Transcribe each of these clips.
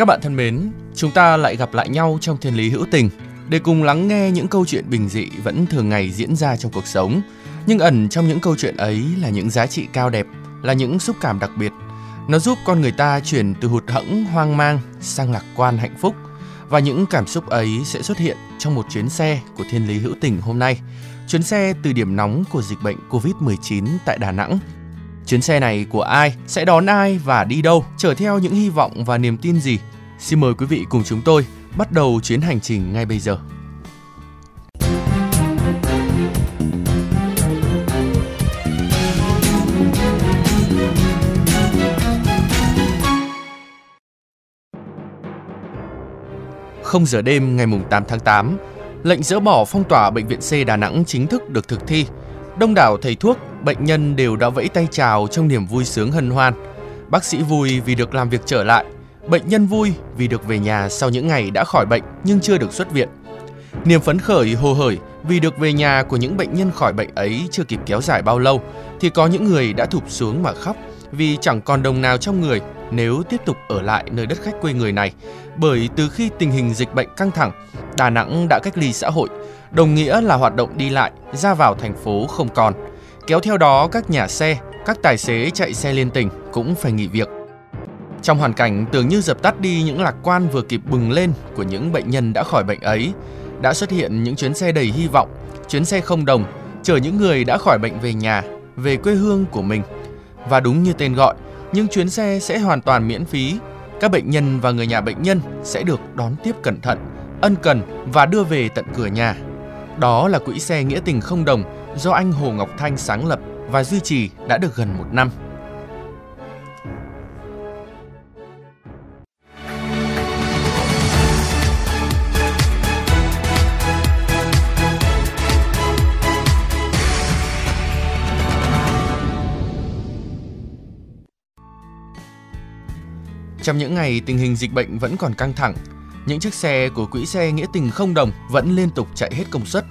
Các bạn thân mến, chúng ta lại gặp lại nhau trong Thiên Lý Hữu Tình để cùng lắng nghe những câu chuyện bình dị vẫn thường ngày diễn ra trong cuộc sống. Nhưng ẩn trong những câu chuyện ấy là những giá trị cao đẹp, là những xúc cảm đặc biệt. Nó giúp con người ta chuyển từ hụt hẫng, hoang mang sang lạc quan hạnh phúc. Và những cảm xúc ấy sẽ xuất hiện trong một chuyến xe của Thiên Lý Hữu Tình hôm nay. Chuyến xe từ điểm nóng của dịch bệnh Covid-19 tại Đà Nẵng Chuyến xe này của ai, sẽ đón ai và đi đâu, chở theo những hy vọng và niềm tin gì? Xin mời quý vị cùng chúng tôi bắt đầu chuyến hành trình ngay bây giờ. Không giờ đêm ngày 8 tháng 8, lệnh dỡ bỏ phong tỏa bệnh viện C Đà Nẵng chính thức được thực thi. Đông đảo thầy thuốc, bệnh nhân đều đã vẫy tay chào trong niềm vui sướng hân hoan. Bác sĩ vui vì được làm việc trở lại, bệnh nhân vui vì được về nhà sau những ngày đã khỏi bệnh nhưng chưa được xuất viện. Niềm phấn khởi hồ hởi vì được về nhà của những bệnh nhân khỏi bệnh ấy chưa kịp kéo dài bao lâu thì có những người đã thụp xuống mà khóc vì chẳng còn đồng nào trong người nếu tiếp tục ở lại nơi đất khách quê người này. Bởi từ khi tình hình dịch bệnh căng thẳng, Đà Nẵng đã cách ly xã hội, đồng nghĩa là hoạt động đi lại, ra vào thành phố không còn. Kéo theo đó các nhà xe, các tài xế chạy xe liên tỉnh cũng phải nghỉ việc. Trong hoàn cảnh tưởng như dập tắt đi những lạc quan vừa kịp bừng lên của những bệnh nhân đã khỏi bệnh ấy, đã xuất hiện những chuyến xe đầy hy vọng, chuyến xe không đồng, chở những người đã khỏi bệnh về nhà, về quê hương của mình. Và đúng như tên gọi, những chuyến xe sẽ hoàn toàn miễn phí. Các bệnh nhân và người nhà bệnh nhân sẽ được đón tiếp cẩn thận, ân cần và đưa về tận cửa nhà. Đó là quỹ xe nghĩa tình không đồng do anh Hồ Ngọc Thanh sáng lập và duy trì đã được gần một năm. Trong những ngày tình hình dịch bệnh vẫn còn căng thẳng, những chiếc xe của quỹ xe nghĩa tình không đồng vẫn liên tục chạy hết công suất.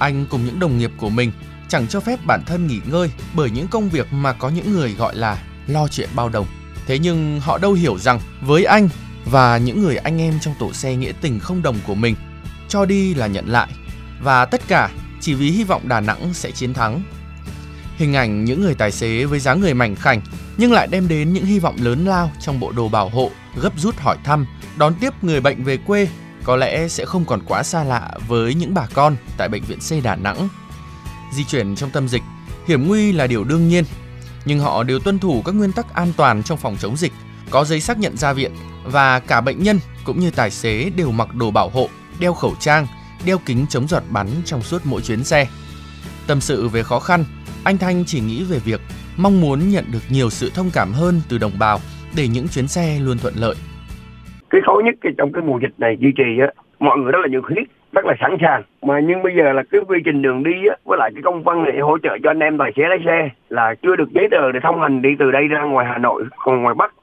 Anh cùng những đồng nghiệp của mình chẳng cho phép bản thân nghỉ ngơi bởi những công việc mà có những người gọi là lo chuyện bao đồng. Thế nhưng họ đâu hiểu rằng với anh và những người anh em trong tổ xe nghĩa tình không đồng của mình, cho đi là nhận lại và tất cả chỉ vì hy vọng Đà Nẵng sẽ chiến thắng. Hình ảnh những người tài xế với dáng người mảnh khảnh nhưng lại đem đến những hy vọng lớn lao trong bộ đồ bảo hộ, gấp rút hỏi thăm, đón tiếp người bệnh về quê có lẽ sẽ không còn quá xa lạ với những bà con tại bệnh viện C Đà Nẵng. Di chuyển trong tâm dịch, hiểm nguy là điều đương nhiên, nhưng họ đều tuân thủ các nguyên tắc an toàn trong phòng chống dịch, có giấy xác nhận ra viện và cả bệnh nhân cũng như tài xế đều mặc đồ bảo hộ, đeo khẩu trang, đeo kính chống giọt bắn trong suốt mỗi chuyến xe. Tâm sự về khó khăn, anh Thanh chỉ nghĩ về việc mong muốn nhận được nhiều sự thông cảm hơn từ đồng bào để những chuyến xe luôn thuận lợi cái khó nhất cái trong cái mùa dịch này duy trì á mọi người rất là nhiệt huyết rất là sẵn sàng. Mà nhưng bây giờ là cái quy trình đường đi á với lại cái công văn để hỗ trợ cho anh em tài xế lái xe là chưa được giấy tờ để thông hành đi từ đây ra ngoài Hà Nội còn ngoài Bắc.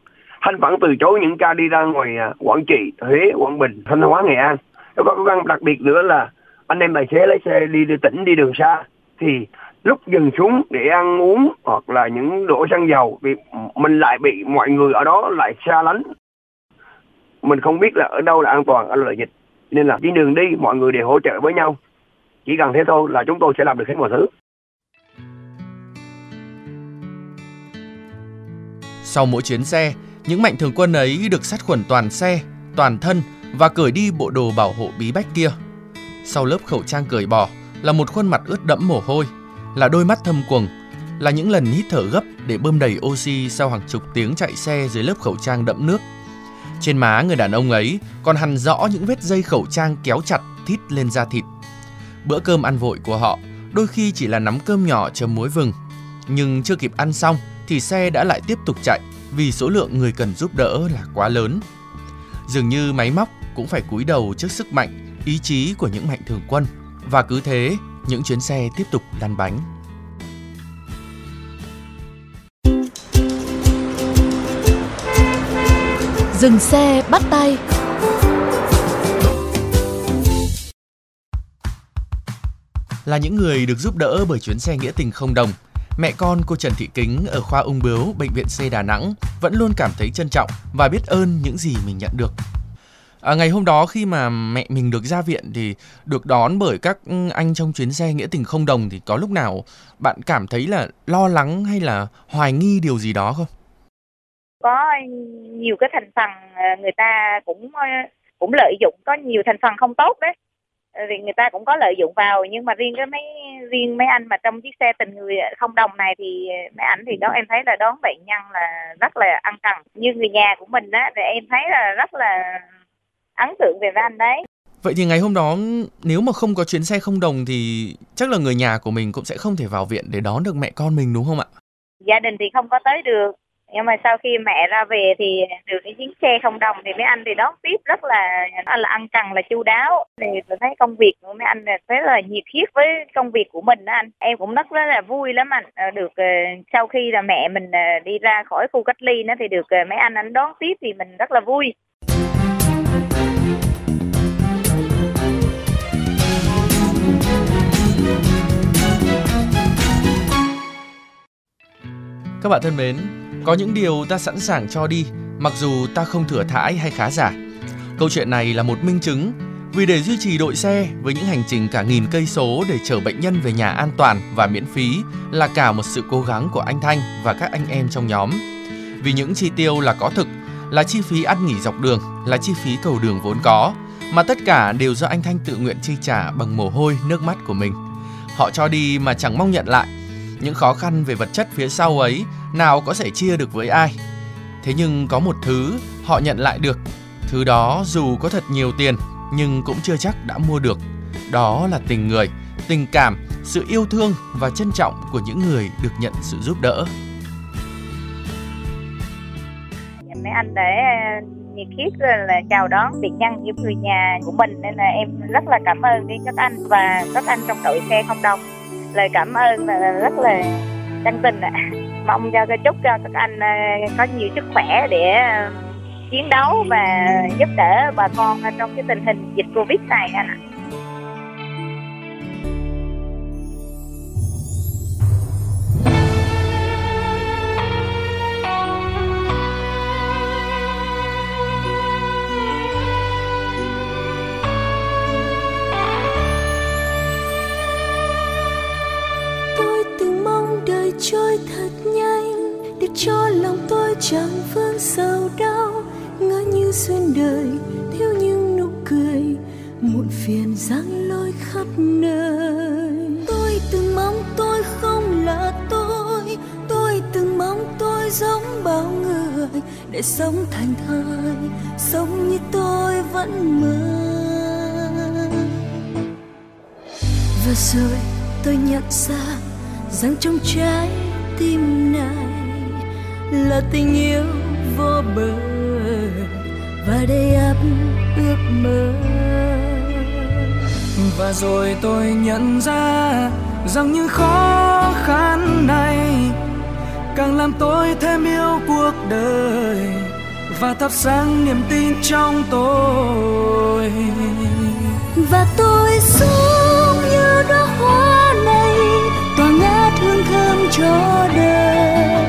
Thanh vẫn từ chối những ca đi ra ngoài à, Quảng Trị Huế Quảng Bình Thanh Hóa Nghệ An. Nó có cái đặc biệt nữa là anh em tài xế lái xe đi, đi tỉnh đi đường xa thì lúc dừng xuống để ăn uống hoặc là những đổ xăng dầu thì mình lại bị mọi người ở đó lại xa lánh mình không biết là ở đâu là an toàn ở lợi dịch nên là trên đường đi mọi người đều hỗ trợ với nhau chỉ cần thế thôi là chúng tôi sẽ làm được hết mọi thứ Sau mỗi chuyến xe, những mạnh thường quân ấy được sát khuẩn toàn xe, toàn thân và cởi đi bộ đồ bảo hộ bí bách kia. Sau lớp khẩu trang cởi bỏ là một khuôn mặt ướt đẫm mồ hôi, là đôi mắt thâm quầng, là những lần hít thở gấp để bơm đầy oxy sau hàng chục tiếng chạy xe dưới lớp khẩu trang đẫm nước. Trên má người đàn ông ấy còn hằn rõ những vết dây khẩu trang kéo chặt thít lên da thịt. Bữa cơm ăn vội của họ đôi khi chỉ là nắm cơm nhỏ chấm muối vừng. Nhưng chưa kịp ăn xong thì xe đã lại tiếp tục chạy vì số lượng người cần giúp đỡ là quá lớn. Dường như máy móc cũng phải cúi đầu trước sức mạnh, ý chí của những mạnh thường quân. Và cứ thế, những chuyến xe tiếp tục lăn bánh. Dừng xe bắt tay Là những người được giúp đỡ bởi chuyến xe nghĩa tình không đồng, mẹ con cô Trần Thị Kính ở khoa ung bướu Bệnh viện C Đà Nẵng vẫn luôn cảm thấy trân trọng và biết ơn những gì mình nhận được. À, ngày hôm đó khi mà mẹ mình được ra viện thì được đón bởi các ừ, anh trong chuyến xe nghĩa tình không đồng thì có lúc nào bạn cảm thấy là lo lắng hay là hoài nghi điều gì đó không? Có nhiều cái thành phần ờ, người ta cũng ờ, cũng lợi dụng có nhiều thành phần không tốt đấy. Ờ, thì người ta cũng có lợi dụng vào nhưng mà riêng cái mấy riêng mấy anh mà trong chiếc xe tình người không đồng này thì mấy ảnh thì đó em thấy là đón bệnh nhân là rất là ăn cần. Như người nhà của mình á thì em thấy là rất là ấn tượng về mấy anh đấy. Vậy thì ngày hôm đó nếu mà không có chuyến xe không đồng thì chắc là người nhà của mình cũng sẽ không thể vào viện để đón được mẹ con mình đúng không ạ? gia đình thì không có tới được nhưng mà sau khi mẹ ra về thì được cái chuyến xe không đồng thì mấy anh thì đón tiếp rất là là ăn cần là chu đáo. Thì tôi thấy công việc của mấy anh là rất là nhiệt huyết với công việc của mình đó anh. Em cũng rất là vui lắm anh. Ờ, được ờ, sau khi là mẹ mình ờ, đi ra khỏi khu cách ly nó thì được mấy anh anh đón tiếp thì mình rất là vui. Các bạn thân mến, có những điều ta sẵn sàng cho đi mặc dù ta không thừa thãi hay khá giả. Câu chuyện này là một minh chứng vì để duy trì đội xe với những hành trình cả nghìn cây số để chở bệnh nhân về nhà an toàn và miễn phí là cả một sự cố gắng của anh Thanh và các anh em trong nhóm. Vì những chi tiêu là có thực, là chi phí ăn nghỉ dọc đường, là chi phí cầu đường vốn có, mà tất cả đều do anh Thanh tự nguyện chi trả bằng mồ hôi, nước mắt của mình. Họ cho đi mà chẳng mong nhận lại. Những khó khăn về vật chất phía sau ấy nào có thể chia được với ai. Thế nhưng có một thứ họ nhận lại được. Thứ đó dù có thật nhiều tiền nhưng cũng chưa chắc đã mua được. Đó là tình người, tình cảm, sự yêu thương và trân trọng của những người được nhận sự giúp đỡ. mấy anh để ờ, nhiệt huyết là chào đón bệnh nhân như người nhà của mình nên là em rất là cảm ơn đi các anh và các anh trong đội xe không đồng lời cảm ơn là rất là chân tình ạ. Mong cho chúc cho các anh ờ, có nhiều sức khỏe để ờ, chiến đấu và giúp đỡ bà con trong cái tình hình dịch covid này anh ạ. Chẳng vương sầu đau ngỡ như duyên đời, thiếu những nụ cười, muộn phiền giăng lối khắp nơi. Tôi từng mong tôi không là tôi tôi từng mong tôi giống bao người, để sống thành thơi sống như tôi vẫn mơ. Và rồi tôi nhận ra rằng trong trái tim này là tình yêu vô bờ và đầy ắp ước mơ. Và rồi tôi nhận ra rằng những khó khăn này càng làm tôi thêm yêu cuộc đời và thắp sáng niềm tin trong tôi. Và tôi sống như đóa hoa này tỏa ngát hương thơm cho đời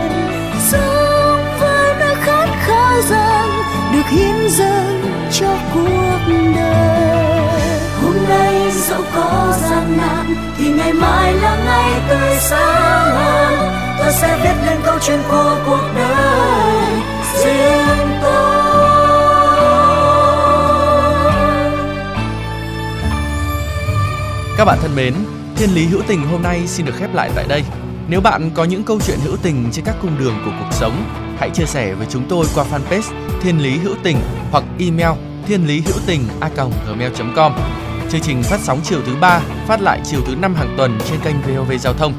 được hiến dâng cho cuộc đời. Hôm nay dẫu có gian nan thì ngày mai là ngày tươi sáng hơn. Tôi sẽ viết lên câu chuyện của cuộc đời riêng tôi. Các bạn thân mến, Thiên lý hữu tình hôm nay xin được khép lại tại đây. Nếu bạn có những câu chuyện hữu tình trên các cung đường của cuộc sống, hãy chia sẻ với chúng tôi qua fanpage Thiên lý hữu tình hoặc email thiên lý hữu tình a gmail.com. Chương trình phát sóng chiều thứ ba, phát lại chiều thứ năm hàng tuần trên kênh VOV Giao thông.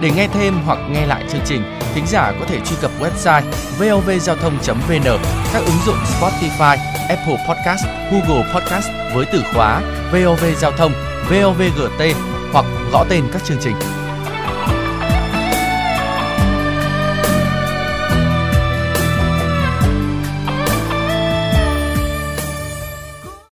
Để nghe thêm hoặc nghe lại chương trình, thính giả có thể truy cập website vovgiao thông.vn, các ứng dụng Spotify, Apple Podcast, Google Podcast với từ khóa VOV Giao thông, VOVGT hoặc gõ tên các chương trình.